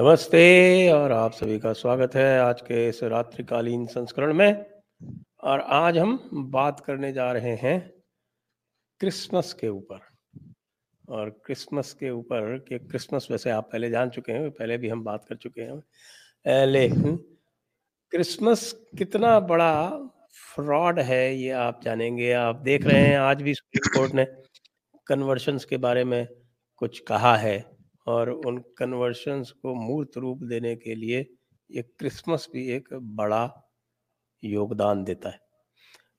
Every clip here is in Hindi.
नमस्ते और आप सभी का स्वागत है आज के इस रात्रिकालीन संस्करण में। और आज हम बात करने जा रहे हैं क्रिसमस के ऊपर। और क्रिसमस के ऊपर कि क्रिसमस वैसे आप पहले जान चुके हैं, पहले भी हम बात कर चुके हैं। लेकिन क्रिसमस कितना बड़ा फ्रॉड है ये आप जानेंगे। आप देख रहे हैं, आज भी सुप्रीम कोर्ट ने कन्वर्शंस के बारे में कुछ कहा है। और उन कन्वर्शंस को मूर्त रूप देने के लिए ये क्रिसमस भी एक बड़ा योगदान देता है।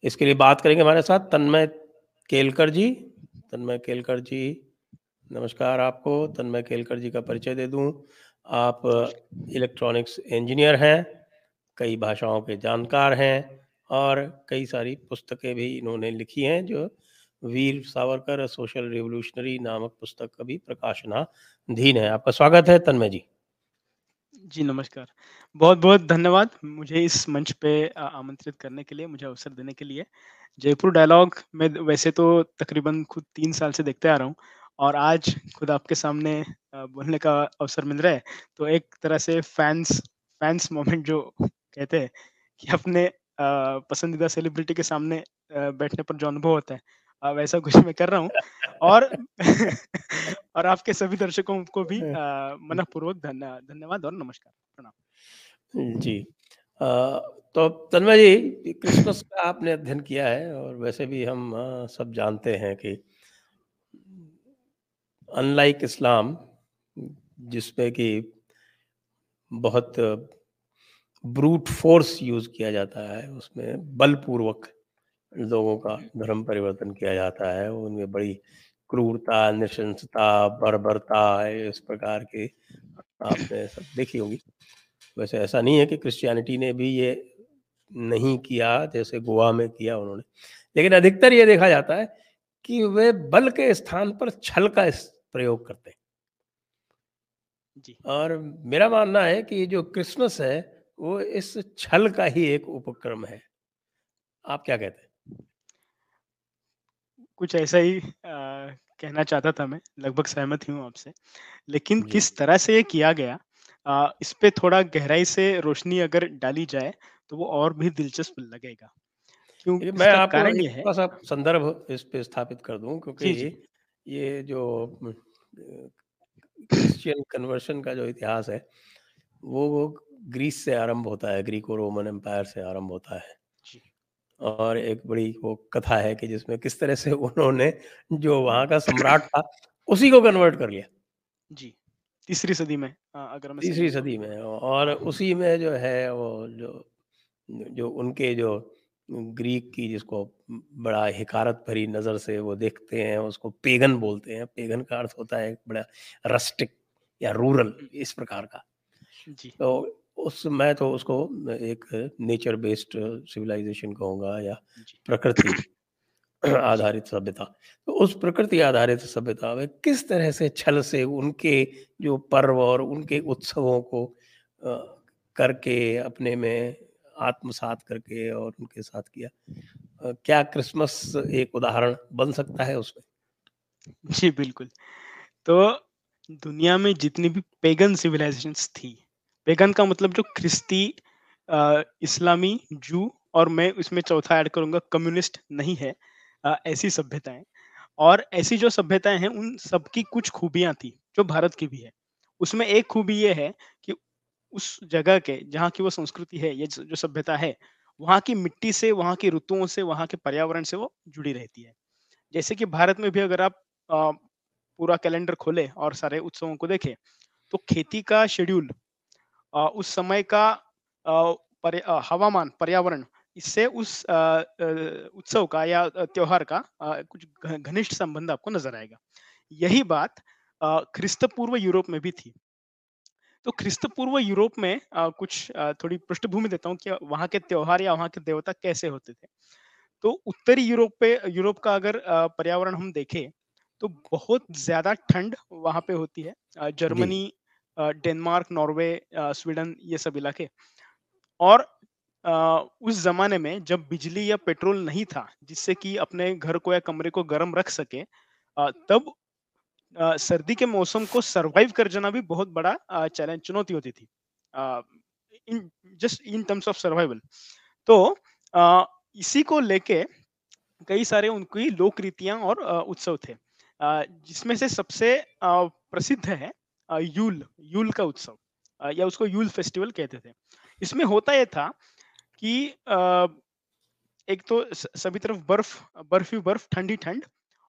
इसके लिए बात करेंगे हमारे साथ तन्मय केलकर जी। तन्मय केलकर जी, नमस्कार आपको। तन्मय केलकर जी का परिचय दे दूँ। आप इलेक्ट्रॉनिक्स इंजीनियर हैं, कई भाषाओं के जानकार हैं और कई सारी पुस्तकें भी इन्होंने लिखी हैं जो वीर सावरकर, सोशल रिवोल्यूशनरी नामक पुस्तक का भी प्रकाशनाधीन है। आपका स्वागत है तन्मय जी। जी, नमस्कार। बहुत बहुत धन्यवाद मुझे इस मंच पे आमंत्रित करने के लिए, मुझे अवसर देने के लिए। जयपुर डायलॉग में वैसे तो तकरीबन खुद तीन साल से देखते आ रहा हूँ और आज खुद आपके सामने बोलने का अवसर मिल रहा है। तो एक तरह से फैंस फैंस मोमेंट जो कहते हैं कि अपने पसंदीदा सेलिब्रिटी के सामने बैठने पर जो अनुभव होता है वैसा कुछ मैं कर रहा हूँ। और और आपके सभी दर्शकों को भी मनपूर्वक धन्यवाद और नमस्कार। प्रणाम। जी। आ, तो तन्मय जी क्रिसमस का आपने अध्ययन किया है और वैसे भी हम आ, सब जानते हैं कि अनलाइक इस्लाम जिसमें कि बहुत ब्रूट फोर्स यूज़ किया जाता है उसमें बलपूर्वक लोगों का धर्म परिवर्तन किया जाता है उनमें बड़ी क्रूरता निशंसता बर्बरता इस प्रकार की आपने सब देखी होगी। वैसे ऐसा नहीं है कि क्रिश्चियनिटी ने भी ये नहीं किया जैसे गोवा में किया उन्होंने लेकिन अधिकतर ये देखा जाता है कि वे बल के स्थान पर छल का प्रयोग करते हैं। जी। और मेरा मानना है कि जो क्रिसमस है वो इस छल का ही एक उपक्रम है। आप क्या कहते हैं? कुछ ऐसा ही आ, कहना चाहता था मैं लगभग सहमत ही हूँ आपसे। लेकिन किस तरह से ये किया गया आ, इस पे थोड़ा गहराई से रोशनी अगर डाली जाए तो वो और भी दिलचस्प लगेगा। क्योंकि मैं आपको सा संदर्भ इस पे स्थापित कर दूँ क्योंकि जी, जी। ये जो क्रिश्चियन कन्वर्शन का जो इतिहास है वो वो ग्रीस से आरंभ होता है ग्रीको रोमन एम्पायर से आरंभ होता है। और एक बड़ी वो कथा है कि जिसमें किस तरह से उन्होंने जो वहाँ का सम्राट था उसी को कन्वर्ट कर लिया। जी तीसरी सदी में अगर मैं तीसरी सदी में और उसी में जो है वो जो जो उनके जो ग्रीक की जिसको बड़ा हिकारत भरी नज़र से वो देखते हैं उसको पेगन बोलते हैं। पेगन का अर्थ होता है बड़ा रस्टिक या रूरल इस प्रकार का। जी। तो उस मैं तो उसको एक नेचर बेस्ड सिविलाइजेशन कहूँगा या प्रकृति आधारित सभ्यता। तो उस प्रकृति आधारित सभ्यता में किस तरह से छल से उनके जो पर्व और उनके उत्सवों को करके अपने में आत्मसात करके और उनके साथ किया क्या क्रिसमस एक उदाहरण बन सकता है उसमें? जी बिल्कुल। तो दुनिया में जितनी भी पेगन सिविलाइजेशंस थी पेगन का मतलब जो ख्रिस्ती इस्लामी जू और मैं उसमें चौथा ऐड करूँगा कम्युनिस्ट नहीं है आ, ऐसी सभ्यताएँ। और ऐसी जो सभ्यताएँ हैं उन सबकी कुछ खूबियाँ थी जो भारत की भी है। उसमें एक खूबी ये है कि उस जगह के जहाँ की वो संस्कृति है ये जो सभ्यता है वहाँ की मिट्टी से वहाँ की ऋतुओं से वहाँ के पर्यावरण से वो जुड़ी रहती है। जैसे कि भारत में भी अगर आप आ, पूरा कैलेंडर खोले और सारे उत्सवों को देखें तो खेती का शेड्यूल उस समय का हवामान पर्यावरण इससे उस उत्सव का या त्योहार का कुछ घनिष्ठ संबंध आपको नज़र आएगा। यही बात ख्रिस्त पूर्व यूरोप में भी थी। तो ख्रिस्त पूर्व यूरोप में कुछ थोड़ी पृष्ठभूमि देता हूँ कि वहाँ के त्योहार या वहाँ के देवता कैसे होते थे। तो उत्तरी यूरोप पे यूरोप का अगर पर्यावरण हम देखें तो बहुत ज़्यादा ठंड वहाँ पे होती है। जर्मनी डेनमार्क, नॉर्वे स्वीडन ये सब इलाके। और उस जमाने में जब बिजली या पेट्रोल नहीं था, जिससे कि अपने घर को या कमरे को गर्म रख सके तब सर्दी के मौसम को सरवाइव कर जाना भी बहुत बड़ा चैलेंज चुनौती होती थी। In just in terms of survival तो इसी को लेके कई सारे उनकी लोक रीतियाँ और उत्सव थे। जिसमें से सबसे प्रसिद्ध है यूल यूल का उत्सव या उसको यूल फेस्टिवल कहते थे। इसमें होता यह था कि एक तो सभी तरफ़ बर्फ़ बर्फ़ ही बर्फ़, ठंडी ठंड,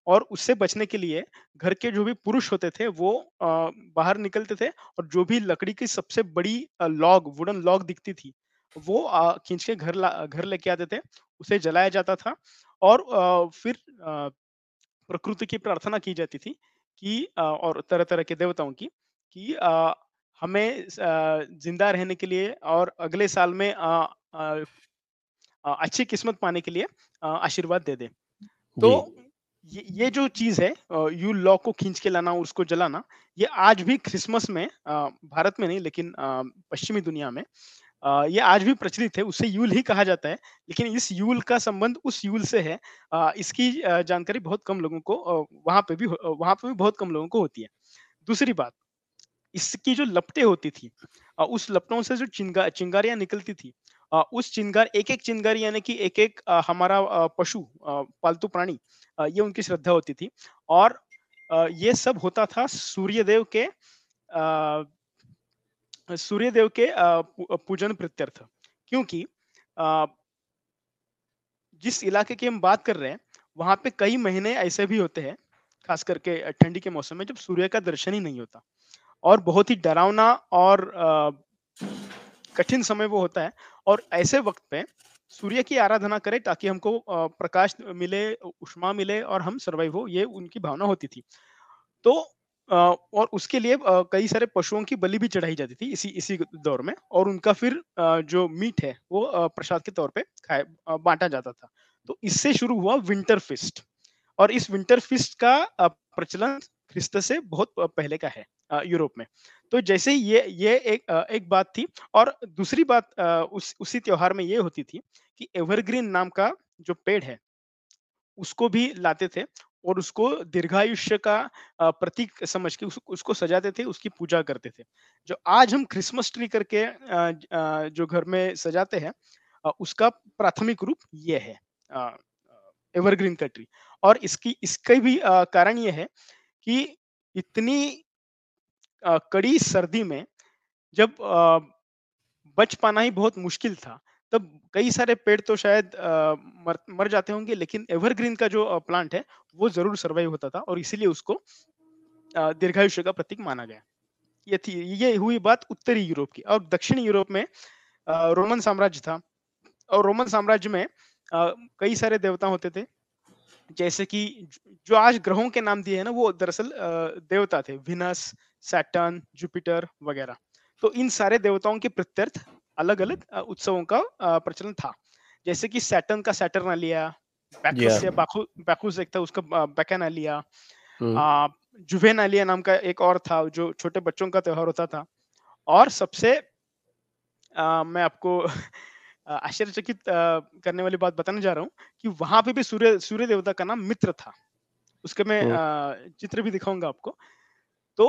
और उससे बचने के लिए घर के जो भी पुरुष होते थे, वो बाहर निकलते थे, और जो भी लकड़ी की सबसे बड़ी लॉग वुडन लॉग दिखती थी, वो खींच के घर घर लेके आते थे, उसे जलाया जाता था, और फिर प्रकृति की प्रार्थना की जाती थी कि और तरह तरह के देवताओं की कि आ, हमें ज़िंदा रहने के लिए और अगले साल में आ, आ, अच्छी किस्मत पाने के लिए आशीर्वाद दे दे। तो ये ये जो चीज़ है यू लॉ को खींच के लाना उसको जलाना ये आज भी क्रिसमस में भारत में नहीं लेकिन पश्चिमी दुनिया में ये आज भी प्रचलित है उसे यूल ही कहा जाता है लेकिन इस यूल का संबंध उस यूल से है इसकी जानकारी बहुत कम लोगों को वहाँ पे भी वहाँ पे भी बहुत कम लोगों को होती है। दूसरी बात इसकी जो लपटे होती थी उस लपटों से जो चिंगा, चिंगारियाँ निकलती थी उस चिंगार एक एक चिंगारी यानी कि एक एक हमारा पशु पालतू प्राणी ये उनकी श्रद्धा होती थी। और ये सब होता था सूर्यदेव के सूर्यदेव के पूजन प्रत्यर्थ। क्योंकि जिस इलाके की हम बात कर रहे हैं, वहाँ पे कई महीने ऐसे भी होते हैं, खास करके ठंडी के मौसम में, जब सूर्य का दर्शन ही नहीं होता। और बहुत ही डरावना और कठिन समय वो होता है। और ऐसे वक्त पे सूर्य की आराधना करें ताकि हमको प्रकाश मिले, उष्मा मिले और हम सर्वाइव हो, ये उनकी भावना होती थी। तो और उसके लिए कई सारे पशुओं की बलि भी चढ़ाई जाती थी इसी इसी दौर में और उनका फिर जो मीट है वो प्रसाद के तौर पे खाए बांटा जाता था। तो इससे शुरू हुआ विंटर फिस्ट और इस विंटर फिस्ट का प्रचलन ख्रिस्त से बहुत पहले का है यूरोप में। तो जैसे ये ये एक एक बात थी और दूसरी बात उस, उसी त्योहार में ये होती थी कि एवरग्रीन नाम का जो पेड़ है, उसको भी लाते थे और उसको दीर्घायुष्य का प्रतीक समझ के उसको सजाते थे, उसकी पूजा करते थे। जो आज हम क्रिसमस ट्री करके जो घर में सजाते हैं उसका प्राथमिक रूप ये है एवरग्रीन का ट्री। और इसकी, इसका भी कारण ये है कि इतनी आ, कड़ी सर्दी में जब आ, बच पाना ही बहुत मुश्किल था तब कई सारे पेड़ तो शायद आ, मर, मर जाते होंगे लेकिन एवरग्रीन का जो प्लांट है वो ज़रूर सर्वाइव होता था और इसीलिए उसको दीर्घायुष्य का प्रतीक माना गया। ये थी ये हुई बात उत्तरी यूरोप की और दक्षिणी यूरोप में रोमन साम्राज्य था और रोमन साम्राज्य में कई सारे देवता होते थे जैसे कि जो आज ग्रहों के नाम दिए हैं ना वो दरअसल देवता थे विनस सैटर्न जुपिटर वगैरह। तो इन सारे देवताओं के प्रत्यर्थ अलग अलग उत्सवों का प्रचलन था। जैसे कि सैटर्न का सैटर्न लिया बैकुस या बाकु, बैकुस एक था उसका बैकन लिया। जुवेन आलिया नाम का एक और था जो छोटे बच्चों का त्योहार होता था। और सबसे आ, मैं आपको आश्चर्यचकित करने वाली बात बताने जा रहा हूँ कि वहाँ पे भी सूर्य सूर्य देवता का नाम मित्र था। उसके मैं चित्र भी दिखाऊँगा आपको। तो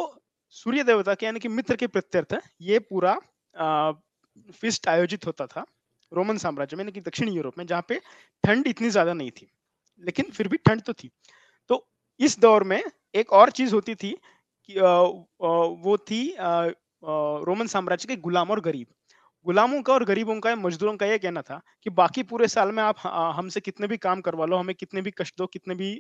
सूर्य देवता के यानी कि मित्र के प्रत्यर्थ ये पूरा फिस्ट आयोजित होता था रोमन साम्राज्य में यानी कि दक्षिण यूरोप में जहाँ पे ठंड इतनी ज़्यादा नहीं थी लेकिन फिर भी ठंड तो थी। तो इस दौर में एक और चीज़ होती थी कि वो थी रोमन साम्राज्य के गुलाम और गरीब। गुलामों का और गरीबों का मजदूरों का यह कहना था कि बाकी पूरे साल में आप हमसे कितने भी काम करवा लो, हमें कितने भी कष्ट दो, कितने भी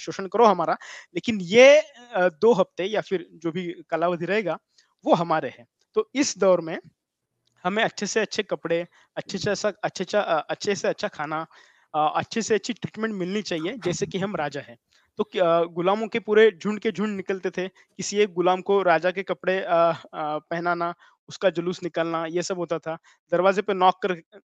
शोषण करो हमारा, लेकिन ये दो हफ़्ते या फिर जो भी कालावधि रहेगा, वो हमारे हैं। तो इस दौर में हमें अच्छे से अच्छे कपड़े, अच्छे से अच्छा अच्छे अच्छे से अच्छा खाना अच्छे से अच्छी ट्रीटमेंट मिलनी चाहिए, जैसे कि हम राजा हैं। तो गुलामों के पूरे झुंड के झुंड निकलते थे, किसी एक गुलाम को राजा के कपड़े पहनाना उसका जुलूस निकलना, ये सब होता था। दरवाजे पे नॉक कर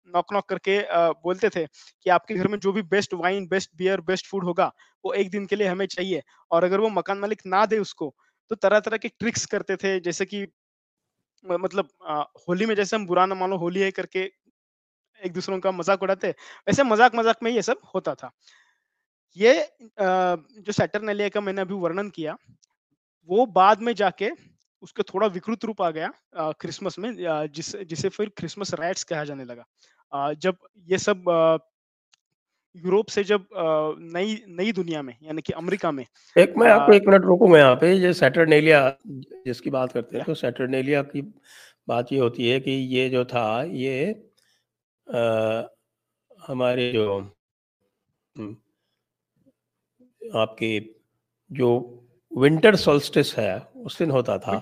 नॉक नॉक करके बोलते थे कि आपके घर में जो भी best wine best beer best food होगा, वो एक दिन के लिए हमें चाहिए और अगर वो मकान मालिक ना दे उसको तो तरह तरह के ट्रिक्स करते थे, जैसे कि मतलब होली में जैसे हम बुरा ना मानो, होली है करके एक दूसरों का मज़ाक उड़ाते, वैसे मज़ाक मज़ाक में ये सब होता था। ये जो सैटर्न एलिया का मैंने अभी वर्णन किया, वो बाद में जाके उसके थोड़ा विकृत रूप आ गया क्रिसमस में जिस जिसे फिर क्रिसमस राइट्स कहा जाने लगा। जब ये सब यूरोप से जब नई नई दुनिया में यानी कि अमेरिका में एक मैं आपको एक मिनट रोकूँगा यहाँ पे ये सैटरनेलिया जिसकी बात करते हैं तो सैटरनेलिया की बात ये होती है कि ये जो था ये आ, हमारे जो हम्म, आपके जो विंटर सोल्स्टिस है उस दिन होता था।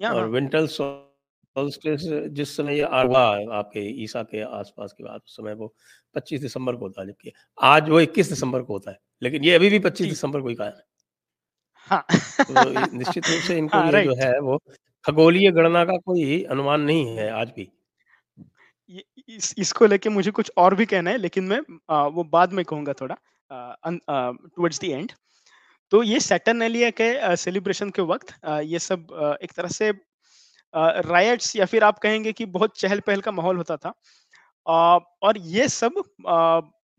और विंटर सोल्स्टिस जिस समय ये हुआ आपके ईसा के आसपास की बात उस समय वो 25 दिसंबर को होता है जबकि आज वो 21 दिसंबर को होता है लेकिन ये अभी भी 25 दिसंबर को ही कायम है। हाँ। तो निश्चित रूप से इनको हाँ, ये जो है वो खगोलीय गणना का कोई अनुमान नहीं है आज भी। इस, इसको लेके मुझे कुछ और भी कहना है लेकिन मैं आ, वो बाद में कहूँगा थोड़ा टुवर्ड्स द एंड तो ये सैटर्नेलिया के सेलिब्रेशन के वक्त ये सब एक तरह से राइट्स या फिर आप कहेंगे कि बहुत चहल पहल का माहौल होता था। और ये सब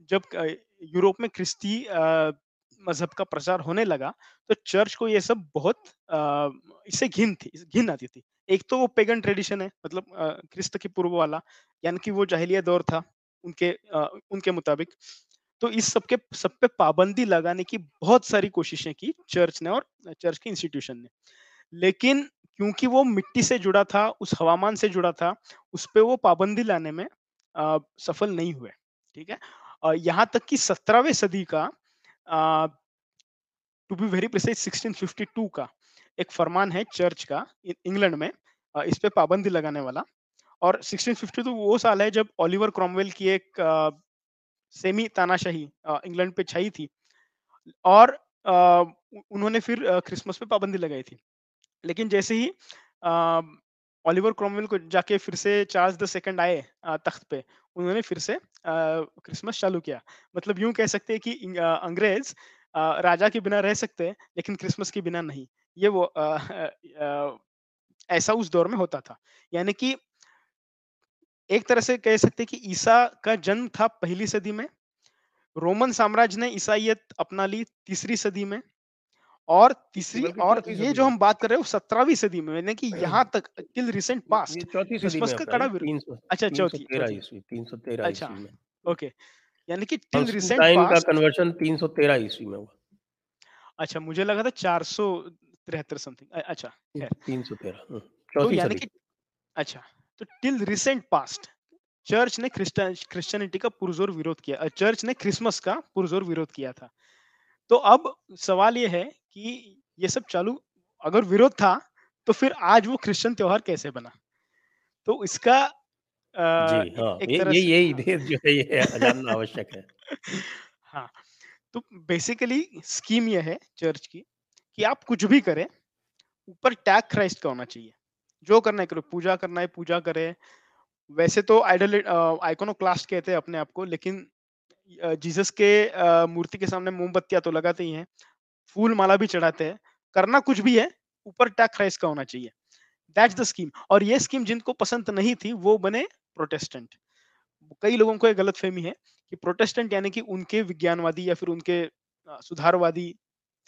जब यूरोप में क्रिस्ती मज़हब का प्रचार होने लगा तो चर्च को ये सब बहुत इससे घिन थी घिन आती थी। एक तो वो पेगन ट्रेडिशन है मतलब क्रिस्त के पूर्व वाला, यानी कि वो जाहिलिया दौर था, उनके उनके मुताबिक। तो इस सब के सब पे पाबंदी लगाने की बहुत सारी कोशिशें की चर्च ने और चर्च के इंस्टीट्यूशन ने। लेकिन क्योंकि वो मिट्टी से जुड़ा था उस हवामान से जुड़ा था उस पर वो पाबंदी लाने में आ, सफल नहीं हुए ठीक है? यहाँ तक कि सत्रहवें सदी का टू बी वेरी प्रिसाइज 1652 का एक फरमान है चर्च का इंग्लैंड में आ, इस पे पाबंदी लगाने वाला। और 1652 वो साल है जब ओलिवर क्रॉमवेल की एक सेमी तानाशाही इंग्लैंड पे छाई थी। और उन्होंने फिर क्रिसमस पे पाबंदी लगाई थी। लेकिन जैसे ही ओलिवर क्रोमवेल को जाके फिर से चार्ल्स द सेकंड आए तख्त पे, उन्होंने फिर से क्रिसमस चालू किया। मतलब यूँ कह सकते हैं कि अंग्रेज़ राजा के बिना रह सकते हैं, लेकिन क्रिसमस के बिना नहीं। ये वो ऐसा उस दौर में होता था। यानी कि एक तरह से कह सकते कि ईसा का जन्म था पहली सदी में। रोमन साम्राज्य ने ईसाइत अपना ली तीसरी सदी में और तीसरी और ये जो हम बात कर रहे हैं सत्रहवीं सदी में यानी कि यहाँ तक टिल रिसेंट पास्ट क्रिसमस का कड़ा विरोध। अच्छा चौथी तीन सौ तेरह अच्छा ओके। यानी कि टिल रिसेंट का कन्वर्शन तीन सौ तेरह ईस्वी में हुआ। अच्छा मुझे लगा था चार सौ तिहत्तर समथिंग अच्छा तीन सौ तेरह हम्म, तो यानी कि अच्छा तो टिल रिसेंट पास्ट चर्च ने क्रिश्चियनिटी का पुरजोर विरोध किया चर्च ने क्रिसमस का पुरजोर विरोध किया था। तो अब सवाल यह है कि ये सब चालू अगर विरोध था तो फिर आज वो क्रिश्चियन त्योहार कैसे बना? तो इसका आ, जी हाँ एक तरह ये यही भेद जो है ये जानना आवश्यक है। हाँ तो बेसिकली स्कीम ये है चर्च की कि आप कुछ भी करें ऊपर टैग क्राइस्ट का होना चाहिए। जो करना है करो, पूजा करना है, पूजा करे। वैसे तो आइडल आइकोनोक्लास्ट कहते हैं अपने आप को, लेकिन जीसस के मूर्ति के सामने मोमबत्तियाँ तो लगाते ही हैं। फूल माला भी चढ़ाते हैं। करना कुछ भी है, ऊपर टैग क्राइस्ट का होना चाहिए। दैट्स द स्कीम और ये स्कीम जिनको पसंद नहीं थी, वो बने प्रोटेस्टेंट कई लोगों को एक गलत फहमी है कि प्रोटेस्टेंट यानी कि उनके विज्ञानवादी या फिर उनके सुधारवादी,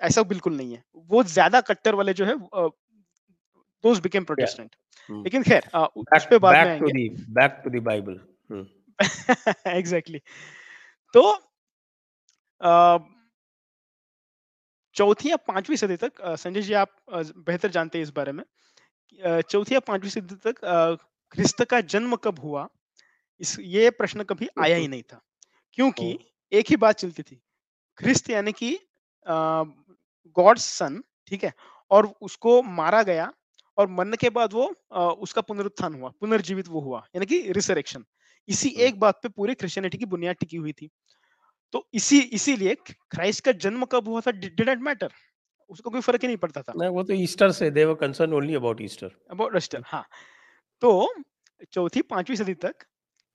ऐसा बिल्कुल नहीं है। वो ज़्यादा कट्टर वाले जो है those became Protestant. Yeah. Hmm. लेकिन खैर उस पे बाद में आएँगे। Back to the Bible exactly तो चौथी या पांचवी सदी तक संजय जी आप बेहतर जानते हैं इस बारे में चौथी या पांचवी सदी तक ख्रिस्त का जन्म कब हुआ? इस ये प्रश्न कभी आया ही नहीं था। क्योंकि एक ही बात चलती थी ख्रिस्त यानी कि गॉड्स सन ठीक है और उसको मारा गया और मरने के बाद वो उसका पुनरुत्थान हुआ पुनर्जीवित वो हुआ यानी कि रिसरेक्शन इसी एक बात पे पूरी क्रिश्चियनिटी की बुनियाद टिकी हुई थी। तो इसी इसीलिए क्राइस्ट का जन्म कब हुआ था? डिडंट मैटर उसको कोई फ़र्क ही नहीं पड़ता था। नहीं वो तो ईस्टर से they were concern only about Easter about Easter हाँ। तो चौथी पांचवी सदी तक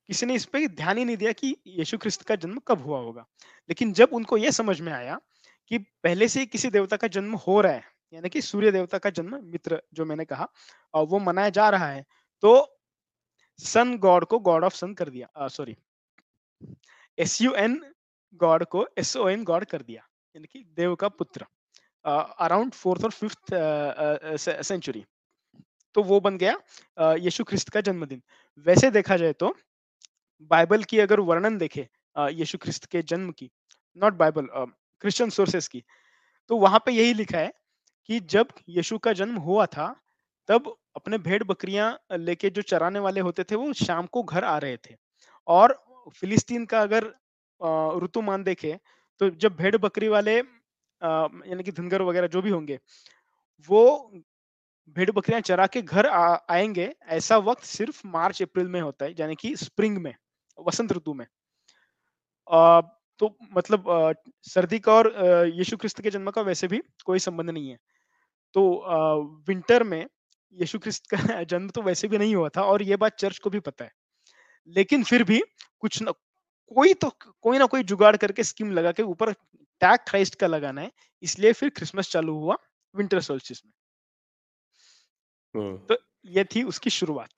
किसी ने इस पे ध्यान ही नहीं दिया कि यीशु ख्रिस्त का जन्म कब हुआ होगा। लेकिन जब उनको यह समझ में आया कि पहले से किसी देवता का जन्म हो रहा है यानी कि सूर्य देवता का जन्म, मित्र जो मैंने कहा, और वो मनाया जा रहा है तो सन गॉड को गॉड ऑफ़ सन कर दिया sorry S U N god को एस ओ एन गॉड कर दिया, यानी कि देव का पुत्र अराउंड फोर्थ और फिफ्थ सेंचुरी तो वो बन गया यीशु ख्रिस्त का जन्मदिन। वैसे देखा जाए तो बाइबल की अगर वर्णन देखे यीशु ख्रिस्त के जन्म की, नॉट बाइबल क्रिश्चियन सोर्सेस की तो वहाँ पे यही लिखा है कि जब यीशु का जन्म हुआ था तब अपने भेड़ बकरियाँ लेके जो चराने वाले होते थे वो शाम को घर आ रहे थे। और फिलिस्तीन का अगर ऋतुमान देखे तो जब भेड़ बकरी वाले यानी कि धनगर वगैरह जो भी होंगे वो भेड़ बकरियाँ चरा के घर आ, आएँगे ऐसा वक्त सिर्फ़ मार्च अप्रैल में होता है यानी कि स्प्रिंग में वसंत ऋतु में। आ, तो मतलब आ, सर्दी का और यीशु ख्रिस्त के जन्म का वैसे भी कोई संबंध नहीं है। तो विंटर में यीशु ख्रिस्त का जन्म तो वैसे भी नहीं हुआ था और ये बात चर्च को भी पता है। लेकिन फिर भी कुछ न कोई तो कोई ना कोई जुगाड़ करके स्कीम लगा के ऊपर टैग क्राइस्ट का लगाना है इसलिए फिर क्रिसमस चालू हुआ विंटर सोल्स्टिस में। तो ये थी उसकी शुरुआत।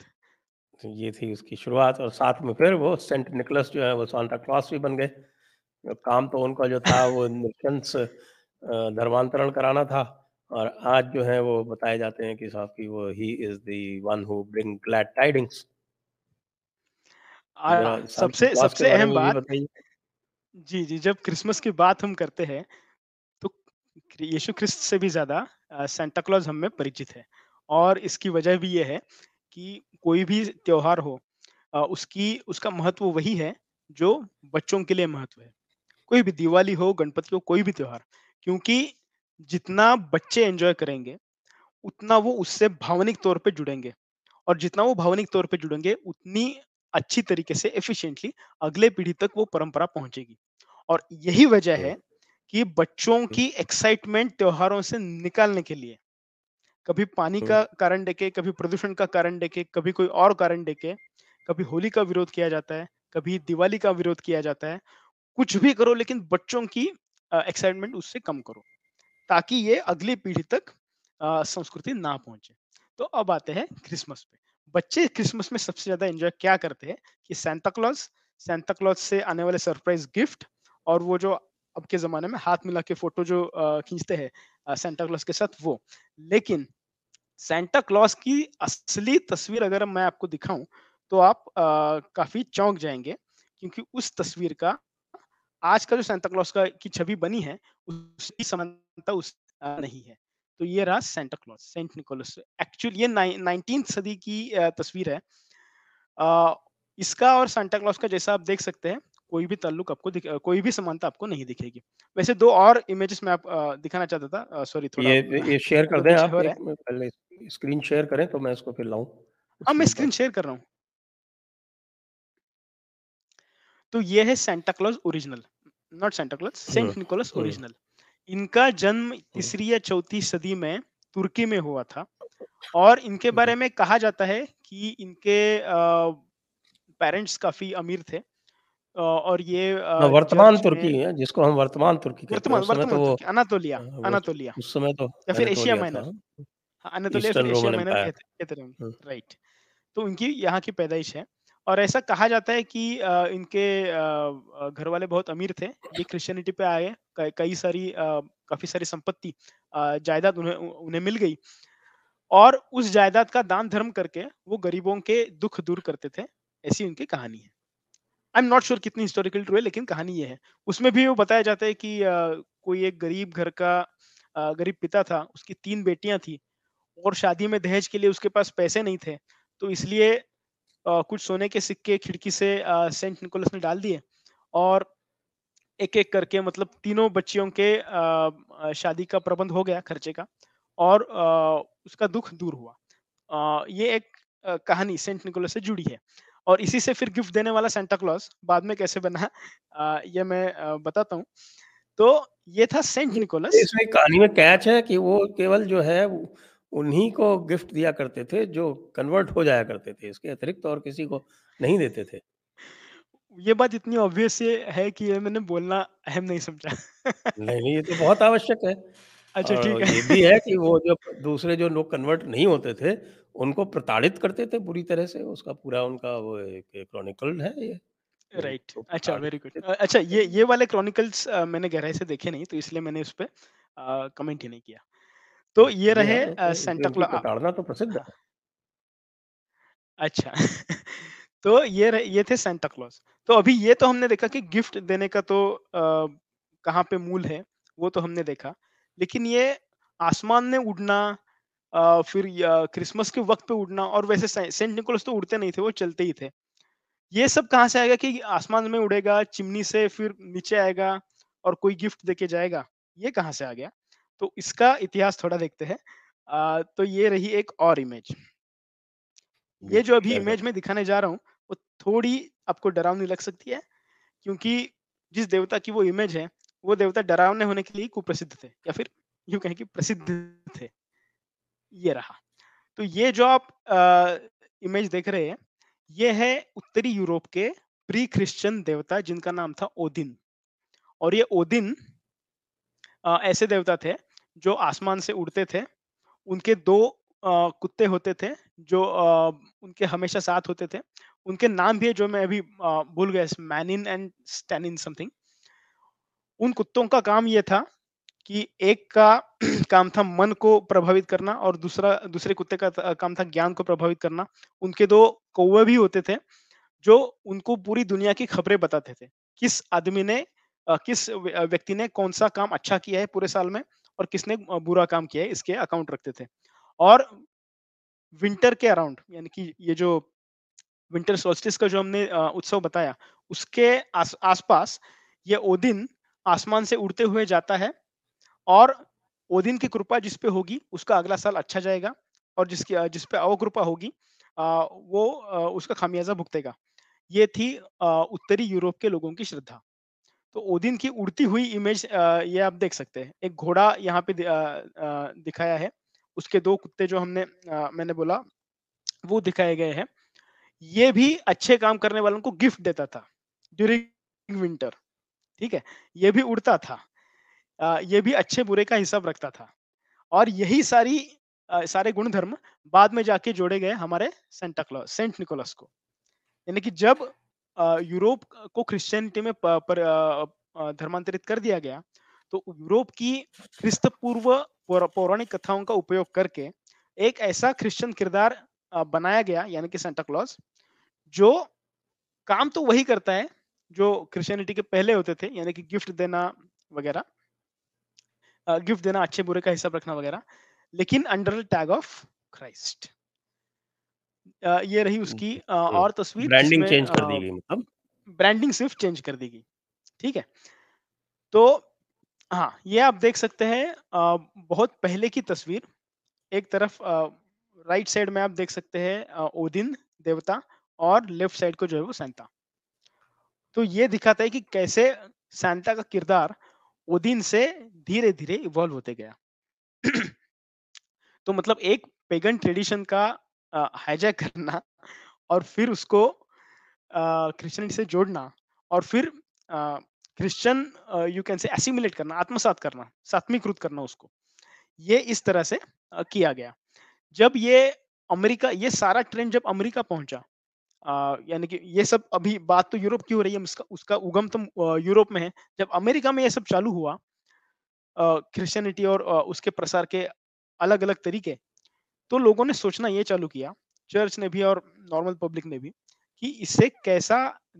तो ये थी उसकी शुरुआत और साथ में फिर वो सेंट निकलस जो है वो सांता क्लॉस भी बन गए। काम तो उनका जो था वो धर्मांतरण कराना था। और आज जो है वो बताए जाते हैं कि साहब की वो ही is the one who bring glad tidings सबसे सबसे अहम बात जी जी जब क्रिसमस की बात हम करते हैं तो यीशु ख्रिस्त से भी ज़्यादा सेंटा क्लॉज हम में परिचित है। और इसकी वजह भी ये है कि कोई भी त्योहार हो उसकी उसका महत्व वही है जो बच्चों के लिए महत्व है। कोई भी दिवाली हो गणपति हो कोई भी त्योहार क्योंकि जितना बच्चे एंजॉय करेंगे उतना वो उससे भावनिक तौर पे जुड़ेंगे और जितना वो भावनिक तौर पे जुड़ेंगे उतनी अच्छी तरीके से एफिशिएंटली अगले पीढ़ी तक वो परंपरा पहुंचेगी। और यही वजह है कि बच्चों की एक्साइटमेंट त्योहारों से निकालने के लिए कभी पानी का कारण देके कभी प्रदूषण का कारण देके कभी कोई और कारण देके कभी होली का विरोध किया जाता है कभी दिवाली का विरोध किया जाता है कुछ भी करो लेकिन बच्चों की एक्साइटमेंट उससे कम करो। ताकि ये अगली पीढ़ी तक संस्कृति ना पहुँचे। तो अब आते हैं क्रिसमस पे। बच्चे क्रिसमस में सबसे ज़्यादा एंजॉय क्या करते हैं कि सेंटा क्लॉज सेंटा क्लॉज से आने वाले सरप्राइज़ गिफ्ट और वो जो अब के जमाने में हाथ मिला के फ़ोटो जो खींचते हैं सेंटा क्लॉज के साथ वो। लेकिन सेंटा क्लॉज की असली तस्वीर अगर मैं आपको दिखाऊँ तो आप आ, काफ़ी चौंक जाएँगे क्योंकि उस तस्वीर का आज का जो सेंटा क्लॉज का की छवि बनी है उसकी समानता उस नहीं है। तो ये रहा Santa Claus Saint Nicholas actually ये नाइनटीन सदी की तस्वीर है। आ, इसका और सेंटा क्लॉज का जैसा आप देख सकते हैं कोई भी ताल्लुक आपको कोई भी समानता आपको नहीं दिखेगी। वैसे दो और इमेजेस में आप दिखाना चाहता था। सॉरी थोड़ा ये ये शेयर कर दें आप पहले स्क्रीन शेयर करें तो मैं इसको फिर लाऊं। हाँ मैं स्क्रीन शेयर कर रहा हूँ। तो ये है Santa Claus original not Santa Claus Saint Nicholas original इनका जन्म तीसरी या चौथी सदी में तुर्की में हुआ था। और इनके बारे में कहा जाता है कि इनके पेरेंट्स काफ़ी अमीर थे। और ये वर्तमान तुर्की है जिसको हम वर्तमान तुर्की कहते हैं वर्तमान तो तुर्की अनातोलिया अनातोलिया। उस समय तो या फिर Asia Minor. Anatolia Asia Minor कहते हैं। राइट तो उनकी यहाँ की पैदाइश है। और ऐसा कहा जाता है कि इनके घर वाले बहुत अमीर थे। ये क्रिश्चियनिटी पे आए कई सारी काफ़ी सारी संपत्ति जायदाद उन्हें उन्हें मिल गई। और उस जायदाद का दान धर्म करके वो गरीबों के दुख दूर करते थे, ऐसी उनकी कहानी है। आई एम नॉट श्योर कितनी हिस्टोरिकल ट्रू है, लेकिन कहानी ये है। उसमें भी वो बताया जाता है कि कोई एक गरीब घर का गरीब पिता था, उसकी तीन बेटियाँ थी और शादी में दहेज के लिए उसके पास पैसे नहीं थे तो इसलिए कुछ सोने के सिक्के खिड़की से सेंट निकोलस ने डाल दिए और एक एक करके मतलब तीनों बच्चियों के शादी का प्रबंध हो गया खर्चे का और उसका दुख दूर हुआ। ये एक कहानी सेंट निकोलस से जुड़ी है और इसी से फिर गिफ्ट देने वाला सेंटा क्लॉज बाद में कैसे बना ये मैं बताता हूँ। तो ये था सेंट निकोलस। इसमें कहानी में कैच है कि वो केवल जो है उन्हीं को गिफ्ट दिया करते थे जो कन्वर्ट हो जाया करते थे इसके अतिरिक्त और किसी को नहीं देते थे। ये बात इतनी ऑब्वियस है कि ये मैंने बोलना अहम नहीं समझा। नहीं नहीं ये तो बहुत आवश्यक है। अच्छा ठीक है। ये भी है कि वो जो दूसरे जो लोग कन्वर्ट नहीं होते थे उनको प्रताड़ित करते थे बुरी तरह से उसका पूरा उनका वो एक क्रॉनिकल है ये। Right right. अच्छा वेरी गुड अच्छा ये ये वाले क्रॉनिकल्स मैंने गहराई से देखे नहीं तो इसलिए मैंने उस पर कमेंट ही नहीं किया। तो ये रहे सेंटा क्लॉज तो प्रसिद्ध है। अच्छा। तो ये रहे, ये थे सेंटा क्लॉज। तो अभी ये तो हमने देखा कि गिफ्ट देने का तो कहाँ पे मूल है वो तो हमने देखा। लेकिन ये आसमान में उड़ना आ, फिर क्रिसमस के वक्त पे उड़ना और वैसे सेंट निकोलस तो उड़ते नहीं थे वो चलते ही थे। ये सब कहाँ से आएगा कि आसमान में उड़ेगा चिमनी से फिर नीचे आएगा और कोई गिफ्ट देके जाएगा ये कहाँ से आ गया? तो इसका इतिहास थोड़ा देखते हैं। तो ये रही एक और इमेज ये जो अभी इमेज में दिखाने जा रहा हूँ वो थोड़ी आपको डरावनी लग सकती है क्योंकि जिस देवता की वो इमेज है वो देवता डरावने होने के लिए कुप्रसिद्ध थे या फिर यूँ कहें कि प्रसिद्ध थे। ये रहा। तो ये जो आप इमेज देख रहे हैं ये है उत्तरी यूरोप के प्री क्रिश्चियन देवता जिनका नाम था ओदिन। और ये ओदिन ऐसे देवता थे जो आसमान से उड़ते थे, उनके दो कुत्ते होते थे, जो उनके हमेशा साथ होते थे। उनके नाम भी है जो मैं अभी भूल गया, मैनिन एंड स्टैनिन समथिंग। उन कुत्तों का काम यह था कि एक का काम था मन को प्रभावित करना और दूसरा, दूसरे कुत्ते का काम था ज्ञान को प्रभावित करना। उनके दो कौवे भी होते थे, जो उनको पूरी दुनिया की खबरें बताते थे। किस आदमी ने किस व्यक्ति ने कौन सा काम अच्छा किया है पूरे साल में? और किसने बुरा काम किया है इसके अकाउंट रखते थे। और विंटर के अराउंड यानी कि ये जो विंटर सोल्स्टिस का जो हमने उत्सव बताया उसके आस, आसपास ये ओदिन आसमान से उड़ते हुए जाता है और ओदिन की कृपा जिस पे होगी उसका अगला साल अच्छा जाएगा और जिसकी जिस पे अवकृपा होगी वो उसका खामियाजा भुगतेगा। ये थी उत्तरी यूरोप के लोगों की श्रद्धा। तो ओदिन की उड़ती हुई इमेज ये आप देख सकते हैं। एक घोड़ा यहाँ पे दिखाया है। उसके दो कुत्ते जो हमने मैंने बोला, वो दिखाए गए हैं। ये भी अच्छे काम करने वालों को गिफ्ट देता था ड्यूरिंग विंटर ठीक है? ये भी उड़ता था। ये भी अच्छे बुरे का हिसाब रखता था। और यही सारी सारे गुण धर्म बाद में जाके जोड़े गए हमारे सेंटा क्लॉज सेंट निकोलस को। यानी कि जब यूरोप को क्रिश्चियनिटी में धर्मांतरित कर दिया गया। तो यूरोप की ख्रिस्त पूर्व पौराणिक कथाओं का उपयोग करके एक ऐसा क्रिश्चियन किरदार बनाया गया, यानी कि सेंटा क्लॉज जो काम तो वही करता है, जो क्रिश्चियनिटी के पहले होते थे, यानी कि गिफ्ट देना वगैरह गिफ्ट देना, अच्छे बुरे का हिसाब रखना वगैरह, लेकिन अंडर टैग ऑफ़ क्राइस्ट ये रही उसकी और तस्वीर ब्रांडिंग चेंज कर दी गई मतलब? ब्रांडिंग सिर्फ़ चेंज कर दी गई ठीक है? तो हाँ ये आप देख सकते हैं बहुत पहले की तस्वीर। एक तरफ़ राइट साइड में आप देख सकते हैं ओदिन देवता और लेफ़्ट साइड को जो है वो सैंता। तो ये दिखाता है कि कैसे सैंता का किरदार ओदिन से धीरे धीरे इवॉल्व होते गया। तो मतलब एक पेगन ट्रेडिशन का हाईजैक करना और फिर उसको क्रिश्चियनिटी से जोड़ना और फिर Christian you can say assimilate करना, आत्मसात करना सात्मीकृत करना उसको। ये इस तरह से किया गया। जब ये अमेरिका, ये सारा ट्रेंड जब अमेरिका पहुँचा यानी कि ये सब अभी बात तो यूरोप की हो रही है उसका उसका उगम तो यूरोप में है। जब अमेरिका में ये सब चालू हुआ क्रिश्चियनिटी और उसके प्रसार के अलग अलग तरीके तो लोगों ने सोचना ये चालू किया, चर्च ने भी और नॉर्मल पब्लिक ने भी, कि इससे कैसा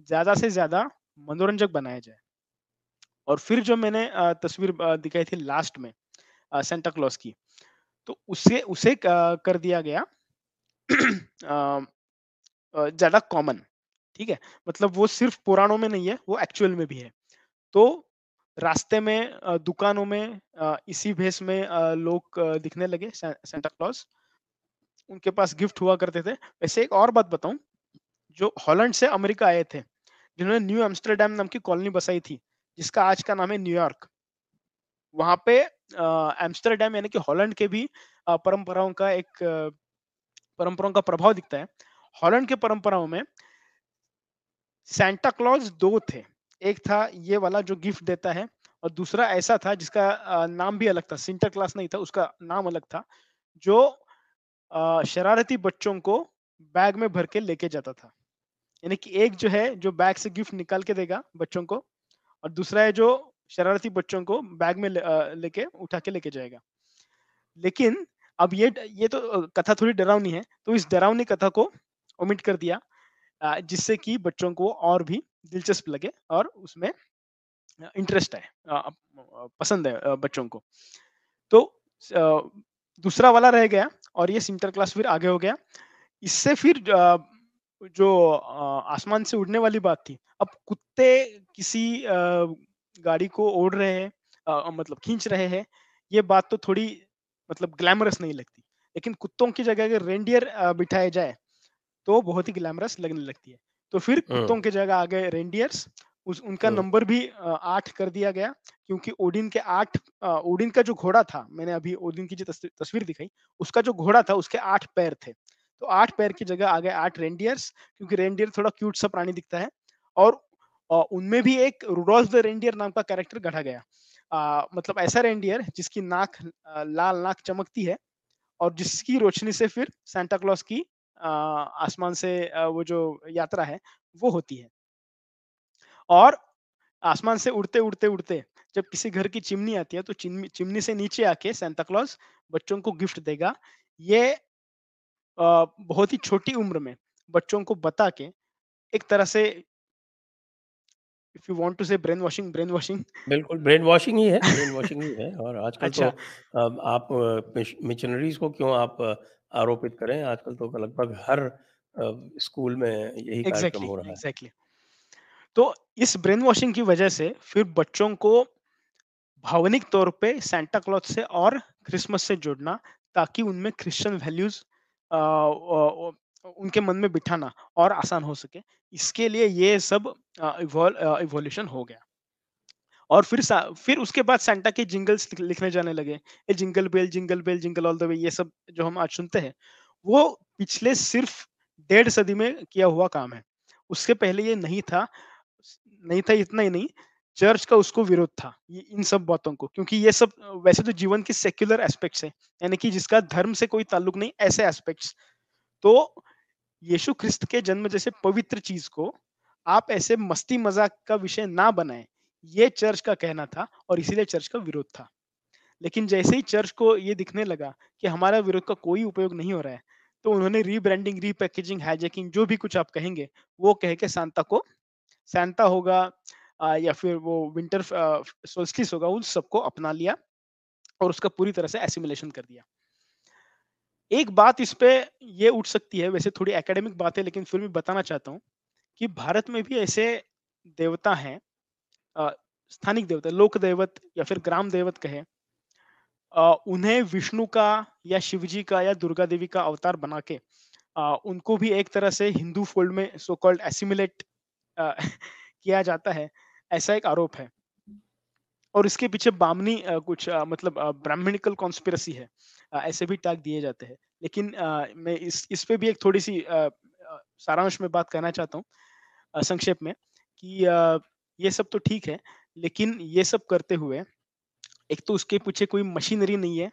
ज़्यादा से ज़्यादा मनोरंजक बनाया जाए। और फिर जो मैंने तस्वीर दिखाई थी लास्ट में सेंटा क्लॉस की तो उसे उसे कर दिया गया ज़्यादा कॉमन ठीक है? मतलब वो सिर्फ़ पुराणों में नहीं है, वो एक्चुअल में भी है। तो रास्ते में दुकानों में इसी भेस में लोग दिखने लगे सेंटा क्लॉज उनके पास गिफ्ट हुआ करते थे। वैसे एक और बात बताऊँ, जो हॉलैंड से अमेरिका आए थे, जिन्होंने न्यू एम्स्टरडेम नाम की कॉलोनी बसाई थी, जिसका आज का नाम है न्यूयॉर्क वहाँ पे एम्स्टरडेम यानी कि हॉलैंड के भी परंपराओं का एक परंपराओं का प्रभाव दिखता है। हॉलैंड के परंपराओं में सेंटा क्लॉज दो थे। एक था ये वाला जो गिफ्ट देता है, और दूसरा ऐसा था जिसका नाम भी अलग था। सिंटर क्लास नहीं था, उसका नाम अलग था, जो शरारती बच्चों को बैग में भर के लेके जाता था। यानी कि एक जो है, जो बैग से गिफ्ट निकाल के देगा बच्चों को और दूसरा है जो शरारती बच्चों को बैग में लेके उठा के लेके जाएगा। लेकिन अब ये ये तो कथा थोड़ी डरावनी है तो इस डरावनी कथा को ओमिट कर दिया जिससे कि बच्चों को और भी दिलचस्प लगे और उसमें इंटरेस्ट है पसंद है बच्चों को। तो दूसरा वाला रह गया और ये सिंटर क्लास फिर आगे हो गया। इससे फिर जो आसमान से उड़ने वाली बात थी अब कुत्ते किसी गाड़ी को ओढ़ रहे हैं मतलब खींच रहे हैं ये बात तो थोड़ी मतलब ग्लैमरस नहीं लगती। लेकिन कुत्तों की जगह अगर रेंडियर बिठाए जाए तो बहुत ही ग्लैमरस लगने लगती है। तो फिर कुत्तों की जगह आ गए रेंडियर्स उस उनका नंबर भी आठ कर दिया गया क्योंकि ओडिन के आठ ओडिन का जो घोड़ा था मैंने अभी ओडिन की जो तस्वीर दिखाई उसका जो घोड़ा था उसके आठ पैर थे। तो आठ पैर की जगह आ गए आठ रेंडियर्स क्योंकि रेंडियर थोड़ा क्यूट सा प्राणी दिखता है। और उनमें भी एक रूडोल्फ द रेंडियर नाम का कैरेक्टर गढ़ा गया। आ, मतलब ऐसा रेंडियर जिसकी नाक लाल नाक चमकती है और जिसकी रोशनी से फिर सेंटा क्लॉस की आसमान से वो जो यात्रा है वो होती है। और आसमान से उड़ते उड़ते उड़ते जब किसी घर की चिमनी आती है तो चिमनी से नीचे आके सेंटा क्लॉज बच्चों को गिफ्ट देगा ये बहुत ही छोटी उम्र में बच्चों को बता के एक तरह से if you want to say brain washing brain washing बिल्कुल ब्रेन वॉशिंग ही है ब्रेन वॉशिंग ही है और आजकल तो अच्छा। तो आप मिशनरीज को क्यों आप आरोपित करें आजकल तो लगभग हर स्कूल में यही exactly, कार्यक्रम हो रहा है exactly. तो इस ब्रेन वॉशिंग की वजह से फिर बच्चों को भावनिक तौर पे सेंटा क्लॉथ से और क्रिसमस से जोड़ना, ताकि उनमें क्रिश्चियन वैल्यूज़ उनके मन में बिठाना और आसान हो सके। इसके लिए ये सब इवोल्यूशन हो गया। और फिर फिर उसके बाद सेंटा के जिंगल्स लिखने जाने लगे। ये jingle bell jingle bell jingle all the way ये सब जो हम आज सुनते हैं, वो पिछले सिर्फ़ डेढ़ सदी में किया हुआ काम है। उसके पहले ये नहीं था। नहीं था इतना ही नहीं, चर्च का उसको विरोध था इन सब बातों को, क्योंकि ये सब वैसे तो जीवन के सेक्युलर एस्पेक्ट्स है, यानी कि जिसका धर्म से कोई ताल्लुक नहीं, ऐसे एस्पेक्ट्स तो यीशु ख्रिस्त के जन्म जैसे पवित्र चीज़ को आप ऐसे मस्ती मज़ाक का विषय ना बनाए, ये चर्च का कहना था और इसीलिए चर्च का विरोध था। लेकिन जैसे ही चर्च को ये दिखने लगा कि हमारा विरोध का कोई उपयोग नहीं हो रहा है तो उन्होंने रीब्रांडिंग रीपैकेजिंग हाईजैकिंग जो भी कुछ आप कहेंगे, वो कह के सांता को सैंता होगा या फिर वो विंटर सोल्स्टिस होगा, उन सबको अपना लिया और उसका पूरी तरह से एसिमुलेशन कर दिया। एक बात इस पे ये उठ सकती है, वैसे थोड़ी एकेडमिक बात है, लेकिन फिर भी बताना चाहता हूँ कि भारत में भी ऐसे देवता हैं स्थानिक देवता लोक देवत या फिर ग्राम देवत कहे उन्हें विष्णु का या शिवजी का या दुर्गा देवी का अवतार बना के उनको भी एक तरह से हिंदू फोल्ड में सो कॉल्ड एसिमुलेट किया जाता है, ऐसा एक आरोप है। और इसके पीछे बामनी कुछ मतलब ब्राह्मणिकल कॉन्स्पिरसी है। ऐसे भी टैग दिए जाते हैं। लेकिन मैं इस इस पे भी एक थोड़ी सी सारांश में बात करना चाहता हूँ संक्षेप में, कि ये सब तो ठीक है, लेकिन ये सब करते हुए, एक तो उसके पीछे कोई मशीनरी नहीं है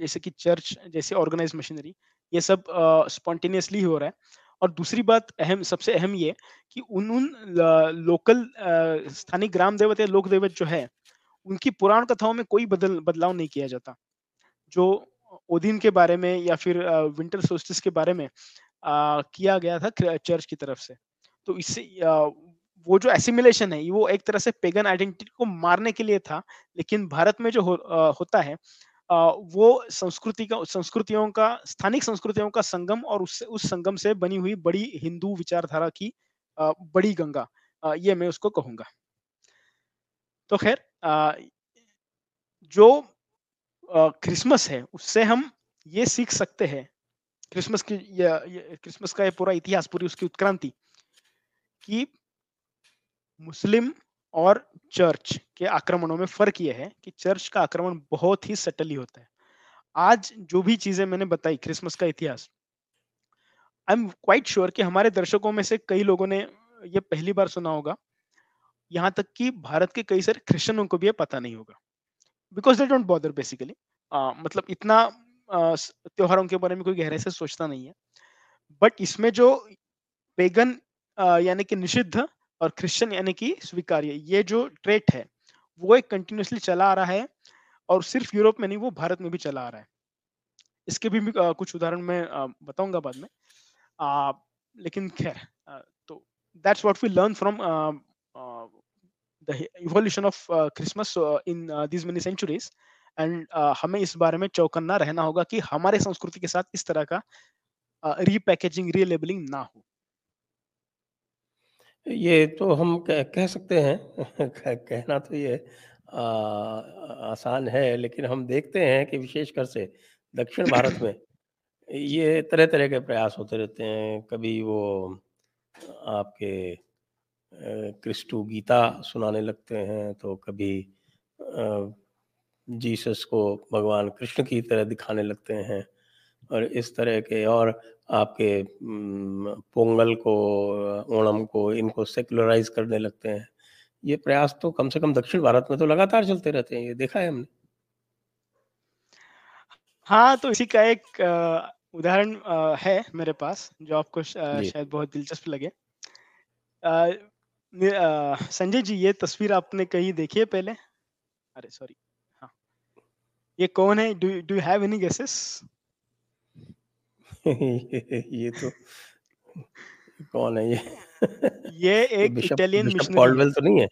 जैसे कि चर्च, जैसे ऑर्गेनाइज मशीनरी, ये सब स्पॉन्टेनियसली हो रहा है। और दूसरी बात अहम सबसे अहम ये कि उन उन लोकल स्थानीय ग्राम देवत या लोक देवत जो है उनकी पुराण कथाओं में कोई बदल बदलाव नहीं किया जाता। जो ओदिन के बारे में या फिर विंटर सोस्टिस के बारे में आ, किया गया था चर्च की तरफ़ से। तो इससे वो जो एसिमिलेशन है वो एक तरह से पेगन आइडेंटिटी को मारने के लिए था लेकिन भारत में जो हो, आ, होता है वो संस्कृति का, संस्कृतियों का, स्थानिक संस्कृतियों का संगम और उससे उस संगम से बनी हुई बड़ी हिंदू विचारधारा की बड़ी गंगा। ये मैं उसको कहूँगा। तो खैर जो क्रिसमस है, उससे हम ये सीख सकते हैं, क्रिसमस की क्रिसमस का ये पूरा इतिहास, पूरी उसकी उत्क्रांति, कि मुस्लिम और चर्च के आक्रमणों में फ़र्क यह है कि चर्च का आक्रमण बहुत ही सटली होता है। आज जो भी चीज़ें मैंने बताई क्रिसमस का इतिहास आई एम क्वाइट श्योर कि हमारे दर्शकों में से कई लोगों ने ये पहली बार सुना होगा, यहाँ तक कि भारत के कई सारे क्रिश्चियनों को भी ये पता नहीं होगा। Because they don't bother basically मतलब इतना त्योहारों के बारे में कोई गहराई से सोचता नहीं है। बट इसमें जो पेगन यानी कि निषिद्ध और क्रिश्चियन यानी कि स्वीकार्य, ये जो ट्रेट है वो एक कंटिन्यूसली चला आ रहा है और सिर्फ़ यूरोप में नहीं वो भारत में भी चला आ रहा है। इसके भी, भी कुछ उदाहरण मैं बताऊँगा बाद में। आ, लेकिन खैर तो that's what we learn from the evolution of Christmas in this many centuries and हमें इस बारे में चौकन्ना रहना होगा कि हमारे संस्कृति के साथ इस तरह का रीपैकेजिंग रीलेबलिंग ना हो। ये तो हम कह, कह सकते हैं। कहना तो ये आ, आसान है लेकिन हम देखते हैं कि विशेषकर से दक्षिण भारत में ये तरह तरह के प्रयास होते रहते हैं। कभी वो आपके क्रिस्टू गीता सुनाने लगते हैं तो कभी जीसस को भगवान कृष्ण की तरह दिखाने लगते हैं और इस तरह के और आपके पोंगल को ओणम को इनको सेकुलराइज करने लगते हैं। ये प्रयास तो कम से कम दक्षिण भारत में तो लगातार चलते रहते हैं ये देखा है हमने। हाँ तो इसी का एक उदाहरण है मेरे पास जो आपको शायद बहुत दिलचस्प लगे। संजय जी ये तस्वीर आपने कहीं देखी है पहले? अरे सॉरी हाँ। ये कौन है? Do do have any guesses? ये तो कौन है ये? ये एक इटालियन मिशनरी तो नहीं है?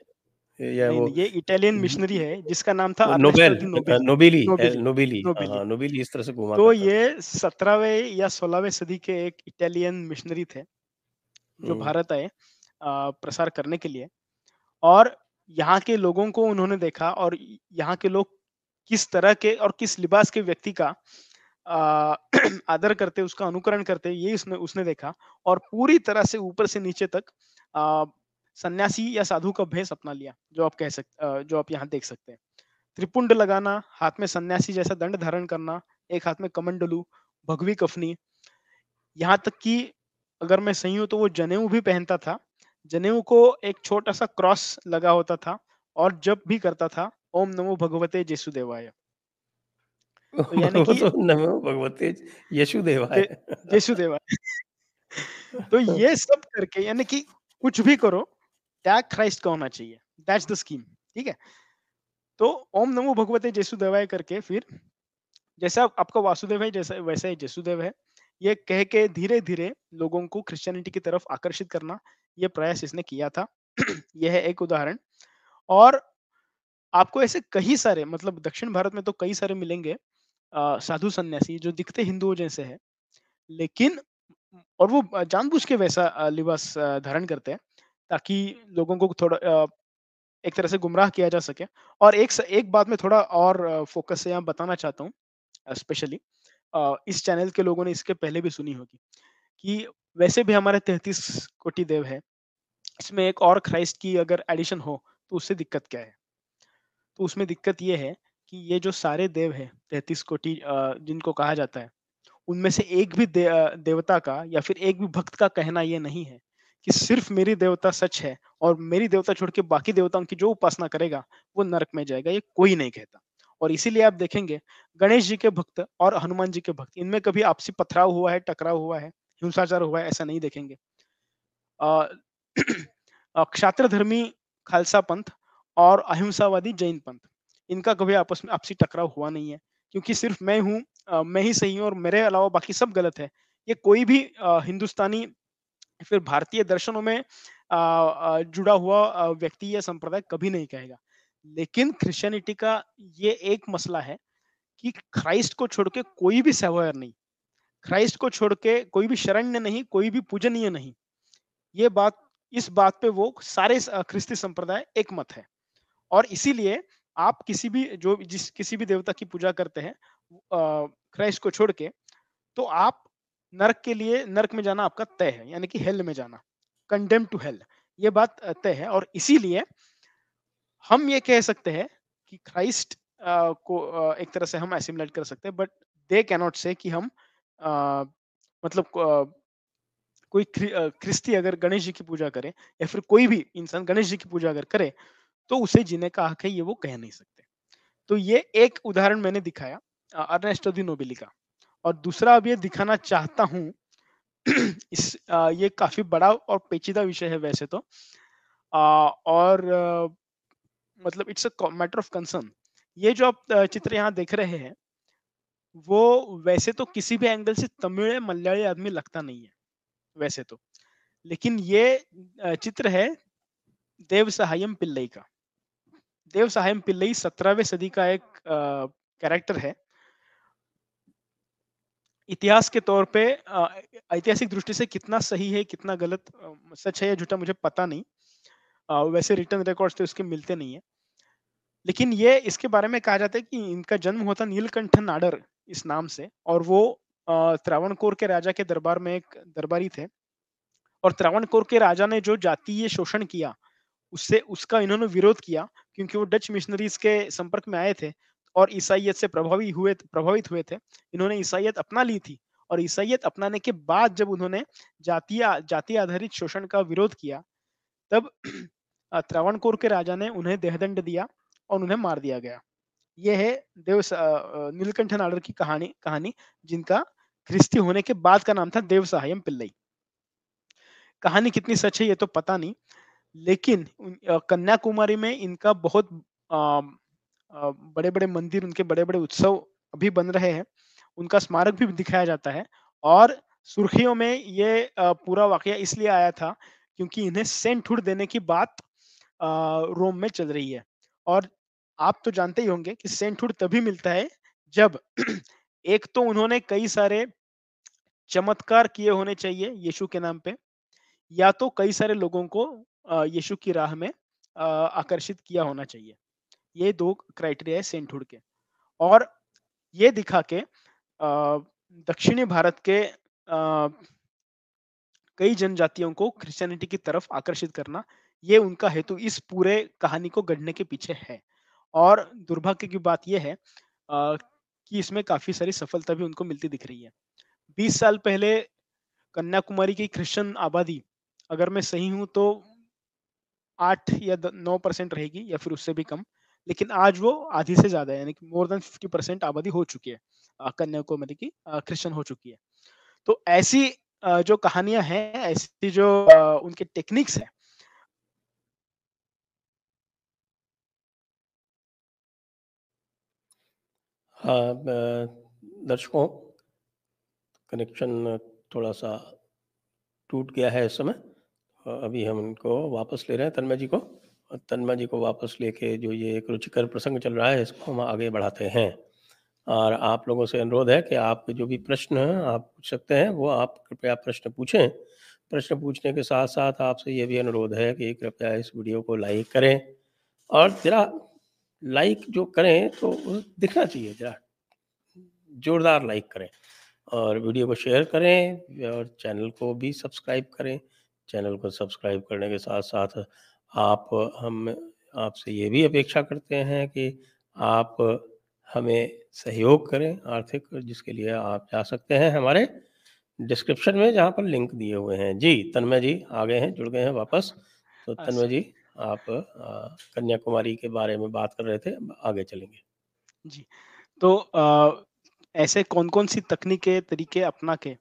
या वो ये इटालियन मिशनरी है जिसका नाम था नोबेल नोबेली। नोबेली हाँ, नोबेली। इस तरह से घुमा तो ये सत्रहवें या सोलहवें सदी के एक इटालियन मिशनरी थे जो हम्म। भारत आए प्रसार करने के लिए। और यहाँ के लोगों को उन्होंने देखा और यहाँ के लोग किस तरह के और किस लिबास के व्यक्ति का आदर करते, उसका अनुकरण करते, ये उसने उसने देखा। और पूरी तरह से ऊपर से नीचे तक सन्यासी या साधु का भेष अपना लिया, जो आप कह सकते जो आप यहाँ देख सकते हैं। त्रिपुंड लगाना, हाथ में सन्यासी जैसा दंड धारण करना, एक हाथ में कमंडलू, भगवी कफनी। यहाँ तक कि अगर मैं सही हूँ तो वो जनेऊ भी पहनता था। जनेऊ को एक छोटा सा क्रॉस लगा होता था और जब भी करता था, ओम नमो भगवते जेसुदेवाय। यानी कि तो नमो भगवते यशुदेवाय। यशुदेवाय। तो ये सब करके यानी कि कुछ भी करो टैग क्राइस्ट का होना चाहिए। दैट्स द स्कीम ठीक है? तो ओम नमो भगवते जेसुदेवाय करके फिर जैसा आपका वासुदेव है जैसा वैसा ही जेसुदेव है ये कह के धीरे धीरे लोगों को क्रिश्चियनिटी की तरफ़ आकर्षित करना ये प्रयास इसने किया था। यह है एक उदाहरण। और आपको ऐसे कई सारे मतलब दक्षिण भारत में तो कई सारे मिलेंगे साधु सन्यासी जो दिखते हिंदुओं जैसे है, लेकिन और वो जानबूझ के वैसा लिबास धारण करते हैं, ताकि लोगों को थोड़ा एक तरह से गुमराह किया जा सके। और एक एक बात में थोड़ा और फोकस से यहाँ बताना चाहता हूँ स्पेशली इस चैनल के लोगों ने इसके पहले भी सुनी होगी कि वैसे भी हमारे तैतीस कोटि देव है, इसमें एक और क्राइस्ट की अगर एडिशन हो तो उससे दिक्कत क्या है? तो उसमें दिक्कत ये है कि ये जो सारे देव है तैतीस कोटि जिनको कहा जाता है उनमें से एक भी दे, देवता का या फिर एक भी भक्त का कहना ये नहीं है कि सिर्फ़ मेरी देवता सच है और मेरी देवता छोड़ के बाकी देवताओं की जो उपासना करेगा वो नरक में जाएगा ये कोई नहीं कहता। और इसीलिए आप देखेंगे गणेश जी के भक्त और हनुमान जी के भक्त इनमें कभी आपसी पथराव हुआ है टकराव हुआ है हिंसाचार हुआ है ऐसा नहीं देखेंगे। क्षात्र धर्मी खालसा पंथ और अहिंसावादी जैन पंथ। इनका कभी आपस में, आपसी टकराव हुआ नहीं है। क्योंकि सिर्फ़ मैं हूँ मैं ही सही हूँ और मेरे अलावा बाकी सब गलत है। ये कोई भी हिंदुस्तानी फिर भारतीय दर्शनों में जुड़ा हुआ व्यक्ति या संप्रदाय कभी नहीं कहेगा। लेकिन क्रिश्चियनिटी का ये एक मसला है कि क्राइस्ट को छोड़ के कोई भी सेवायर नहीं। क्राइस्ट को छोड़ के कोई भी शरण्य नहीं, कोई भी पूजनीय नहीं। ये बात, इस बात पे वो सारे ख्रिस्ती संप्रदाय एक मत है। और इसीलिए आप किसी भी जो जिस किसी भी देवता की पूजा करते हैं क्राइस्ट को छोड़ के तो आप नरक के लिए नरक में जाना आपका तय है यानी कि हेल में जाना कंडेम टू हेल ये बात तय है और इसीलिए हम ये कह सकते हैं कि क्राइस्ट को एक तरह से हम एसिमुलेट कर सकते हैं बट दे कैनॉट से कि हम आ, मतलब कोई क्रिस्ती अगर गणेश जी की पूजा करे या फिर कोई भी इंसान गणेश जी की पूजा अगर करे तो उसे जीने का हक है ये वो कह नहीं सकते। तो ये एक उदाहरण मैंने दिखाया अर्नेस्टो दी नोबिली का और दूसरा अब ये दिखाना चाहता हूँ इस आ, ये काफ़ी बड़ा और पेचीदा विषय है वैसे तो। आ, और आ, मतलब it's a matter of concern. ये जो आप चित्र यहाँ देख रहे हैं वो वैसे तो किसी भी एंगल से तमिल मलयाली आदमी लगता नहीं है वैसे तो। लेकिन ये चित्र है देव सहायम पिल्लई का। देव सहायम पिल्लई सत्रहवें सदी का एक कैरेक्टर है। इतिहास के तौर पे ऐतिहासिक दृष्टि से कितना सही है कितना गलत सच है या झूठा मुझे पता नहीं। आ, वैसे रिटर्न रिकॉर्ड्स तो इसके मिलते नहीं है। लेकिन ये इसके बारे में कहा जाता है कि इनका जन्म होता नीलकंठ नाडर इस नाम से और वो त्रावणकोर के राजा के दरबार में एक दरबारी थे। और त्रावणकोर के राजा ने जो जातीय शोषण किया उससे उसका इन्होंने विरोध किया क्योंकि वो डच मिशनरीज के संपर्क में आए थे और ईसाइयत से प्रभावी हुए, प्रभावित हुए थे। इन्होंने ईसाइयत अपना ली थी और ईसाइयत अपनाने के बाद जब उन्होंने जातीय जातीय आधारित शोषण का विरोध किया, तब त्रावणकोर के राजा ने उन्हें देहदंड दिया और उन्हें मार दिया गया। यह है देव नीलकंठ नाडर की कहानी कहानी जिनका ख्रिस्ती होने के बाद का नाम था देव सहायम पिल्लई। कहानी कितनी सच है ये तो पता नहीं लेकिन कन्याकुमारी में इनका बहुत बड़े बड़े मंदिर, उनके बड़े बड़े उत्सव अभी बन रहे हैं। उनका स्मारक भी दिखाया जाता है और सुर्खियों में ये पूरा वाकया इसलिए आया था क्योंकि इन्हें सेंटहुड देने की बात रोम में चल रही है। और आप तो जानते ही होंगे कि सेंटहुड तभी मिलता है जब एक तो उन्होंने कई सारे चमत्कार किए होने चाहिए यीशु के नाम पे, या तो कई सारे लोगों को यीशु की राह में आकर्षित किया होना चाहिए। ये दो क्राइटेरिया है सेंटहुड के। और ये दिखा के दक्षिणी भारत के कई जनजातियों को क्रिश्चियनिटी की तरफ़ आकर्षित करना, ये उनका हेतु इस पूरे कहानी को गढ़ने के पीछे है। और दुर्भाग्य की बात यह है कि इसमें काफ़ी सारी सफलता भी उनको मिलती दिख रही है। 20 साल पहले कन्याकुमारी की क्रिश्चियन आबादी, अगर मैं सही हूँ तो आठ या नौ परसेंट रहेगी या फिर उससे भी कम। लेकिन आज वो आधी से ज़्यादा है, यानी कि मोर देन फिफ्टी परसेंट आबादी हो चुकी है कन्याकुमारी की क्रिश्चियन हो चुकी है। तो ऐसी जो कहानियाँ हैं, ऐसी जो उनके टेक्निक्स हैं हाँ दर्शकों कनेक्शन थोड़ा सा टूट गया है इस समय। अभी हम उनको वापस ले रहे हैं तन्मय जी को। तन्मय जी को वापस लेके जो ये एक रुचिकर प्रसंग चल रहा है, इसको हम आगे बढ़ाते हैं। और आप लोगों से अनुरोध है कि आप जो भी प्रश्न हैं, आप पूछ सकते हैं, वो आप कृपया प्रश्न पूछें। प्रश्न पूछने के साथ साथ आपसे ये भी अनुरोध है कि कृपया इस वीडियो को लाइक करें। और जरा लाइक जो करें तो दिखना चाहिए, जरा जोरदार लाइक करें। और वीडियो को शेयर करें और चैनल को भी सब्सक्राइब करें। चैनल को सब्सक्राइब करने के साथ साथ आप हम आपसे ये भी अपेक्षा करते हैं कि आप हमें सहयोग करें आर्थिक जिसके लिए आप जा सकते हैं हमारे डिस्क्रिप्शन में जहाँ पर लिंक दिए हुए हैं। जी तन्मय जी आ गए हैं जुड़ गए हैं वापस। तो तन्मय जी आप कन्याकुमारी के बारे में बात कर रहे थे आगे चलेंगे। जी तो आ, ऐसे कौन कौन सी तकनीकें तरीके अपना के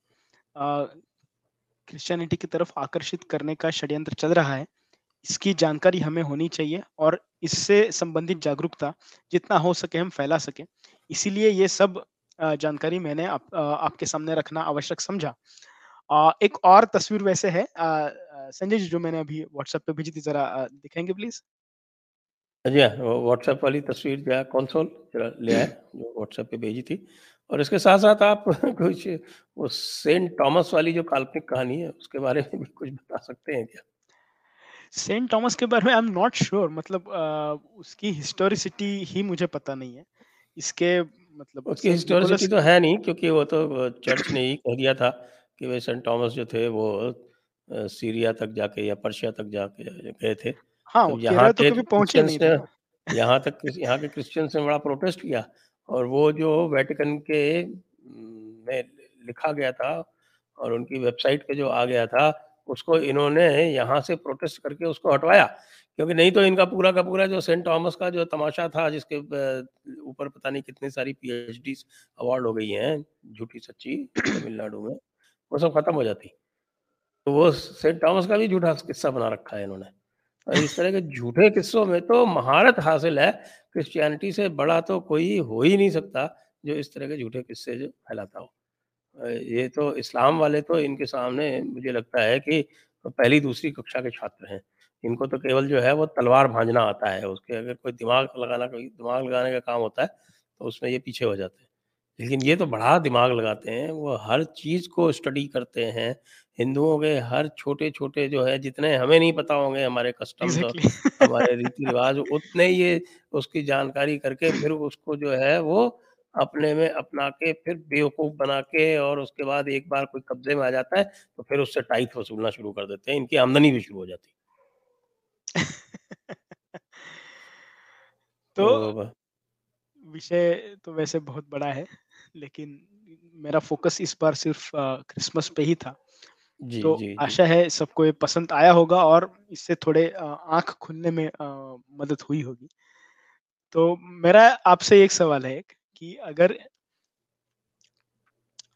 क्रिश्चियनिटी की तरफ़ आकर्षित करने का षड्यंत्र चल रहा है इसकी जानकारी हमें होनी चाहिए और इससे संबंधित जागरूकता जितना हो सके हम फैला सके। इसीलिए ये सब जानकारी मैंने आप, आपके सामने रखना आवश्यक समझा। एक और तस्वीर वैसे है संजय जी जो मैंने अभी व्हाट्सएप पे भेजी थी जरा दिखाएँगे प्लीज़ जी व्हाट्सएप हाँ, वाली तस्वीर जो है कौनसोल ले आए जो व्हाट्सएप पे भेजी थी। और इसके साथ साथ आप कुछ वो सेंट थॉमस वाली जो काल्पनिक कहानी है उसके बारे में भी कुछ बता सकते हैं क्या? सेंट थॉमस के बारे में आई एम नॉट श्योर मतलब आ, उसकी हिस्टोरिसिटी ही मुझे पता नहीं है। इसके मतलब उसकी हिस्टोरिसिटी तो है नहीं क्योंकि वो तो चर्च ने ही कह दिया था कि वे सेंट थॉमस जो थे वो सीरिया तक जाके या पर्शिया तक जाके गए थे। हाँ तो यहाँ तो पहुँचे नहीं यहाँ तक यहाँ के क्रिश्चियंस ने बड़ा प्रोटेस्ट किया। और वो जो वेटिकन के में लिखा गया था और उनकी वेबसाइट पे जो आ गया था, उसको इन्होंने यहाँ से प्रोटेस्ट करके उसको हटवाया। क्योंकि नहीं तो इनका पूरा का पूरा जो सेंट थॉमस का जो तमाशा था, जिसके ऊपर पता नहीं कितनी सारी पीएचडी अवार्ड हो गई हैं, झूठी सच्ची तमिलनाडु में, वो सब खत्म हो जाती। तो वो सेंट थॉमस का भी झूठा किस्सा बना रखा है इन्होंने। और इस तरह के झूठे किस्सों में तो महारत हासिल है, क्रिश्चियनिटी से बड़ा तो कोई हो ही नहीं सकता, जो इस तरह के झूठे किस्से जो फैलाता हो। ये तो इस्लाम वाले तो इनके सामने मुझे लगता है कि पहली दूसरी कक्षा के छात्र हैं। इनको तो केवल जो है वो तलवार भाँजना आता है, उसके अगर कोई दिमाग लगाना कोई दिमाग लगाने का काम होता है, तो उसमें ये पीछे हो जाते हैं। लेकिन ये तो बड़ा दिमाग लगाते हैं, वो हर चीज़ को स्टडी करते हैं, हिंदुओं के हर छोटे-छोटे जो है जितने हमें नहीं पता होंगे हमारे कस्टम्स और हमारे रीति-रिवाज उतने ये उसकी जानकारी करके फिर उसको जो है वो अपने में अपना के फिर बेवकूफ़ बना के और उसके बाद एक बार कोई कब्ज़े में आ जाता है, तो फिर उससे टाइट वसूलना शुरू कर देते हैं, इनकी आमदनी भी शुरू हो जाती है। तो तो विषय तो वैसे बहुत बड़ा है, लेकिन मेरा फ़ोकस इस बार सिर्फ़ क्रिसमस पे ही था। जी, तो जी, जी। आशा है सबको ये पसंद आया होगा और इससे थोड़े अ, आँख खुलने में अ, मदद हुई होगी। तो मेरा आपसे एक सवाल है एक कि अगर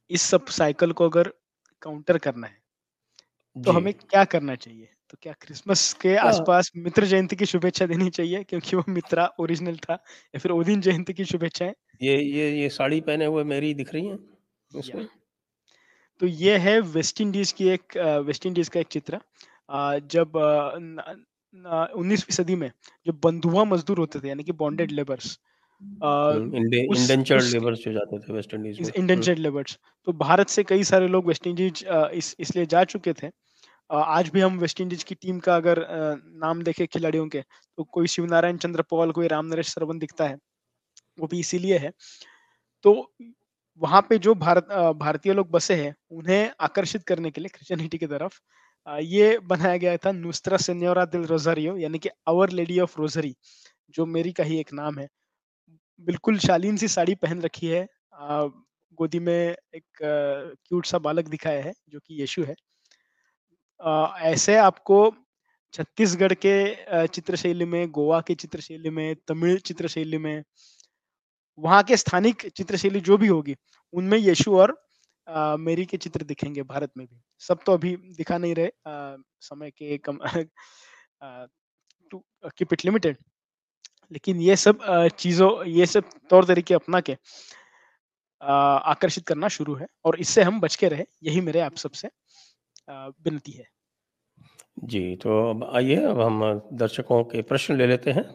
इस सब साइकिल को अगर काउंटर करना है, तो जी। हमें क्या करना चाहिए? तो क्या क्रिसमस के हाँ, आस-पास मित्र जयंती की शुभेच्छा देनी चाहिए क्योंकि वो मित्रा ओरिजिनल था या फिर ओदिन जयंती की शुभेच्छाएँ? ये ये ये साड़ी पहने हुए मेरी दिख रही है या इसमें? तो ये है वेस्ट इंडीज़ की एक वेस्ट इंडीज़ का एक चित्र जब 19वीं सदी में जो बंधुआ मज़दूर होते थे यानी कि बॉन्डेड लेबर्स इंडेंचर्ड लेबर्स जो जाते थे वेस्ट इंडीज़ में। इंडेंचर्ड लेबर्स तो भारत से कई सारे लोग वेस्ट इंडीज इस इसलिए जा चुके थे। आज भी हम वेस्ट इंडीज की टीम का अगर नाम देखें खिलाड़ियों के, तो कोई शिवनारायण चंद्र पौल, कोई रामनरेश सरवन दिखता है, वो भी इसीलिए है। तो वहाँ पे जो भारत भारतीय लोग बसे हैं, उन्हें आकर्षित करने के लिए क्रिश्चियनिटी की तरफ़ ये बनाया गया था नुस्त्रा सेन्योरा दिल रोज़ारियो यानी कि आवर लेडी ऑफ़ रोज़री जो मेरी का ही एक नाम है। बिल्कुल शालीन सी साड़ी पहन रखी है। गोदी में एक क्यूट सा बालक दिखाया है, जो कि यीशु है। ऐसे आपको छत्तीसगढ़ के चित्रशैली में, गोवा की चित्रशैली में, तमिल चित्रशैली में, वहाँ के स्थानिक चित्रशैली जो भी होगी, उनमें यीशु और अ, मेरी के चित्र दिखेंगे भारत में भी। सब तो अभी दिखा नहीं रहे अ, समय के कम कीप इट लिमिटेड लेकिन ये सब चीज़ों ये सब तौर तरीके अपना के आकर्षित करना शुरू है और इससे हम बच के रहें, यही मेरे आप सबसे विनती है। जी, तो अब आइए अब हम दर्शकों के प्रश्न ले लेते हैं।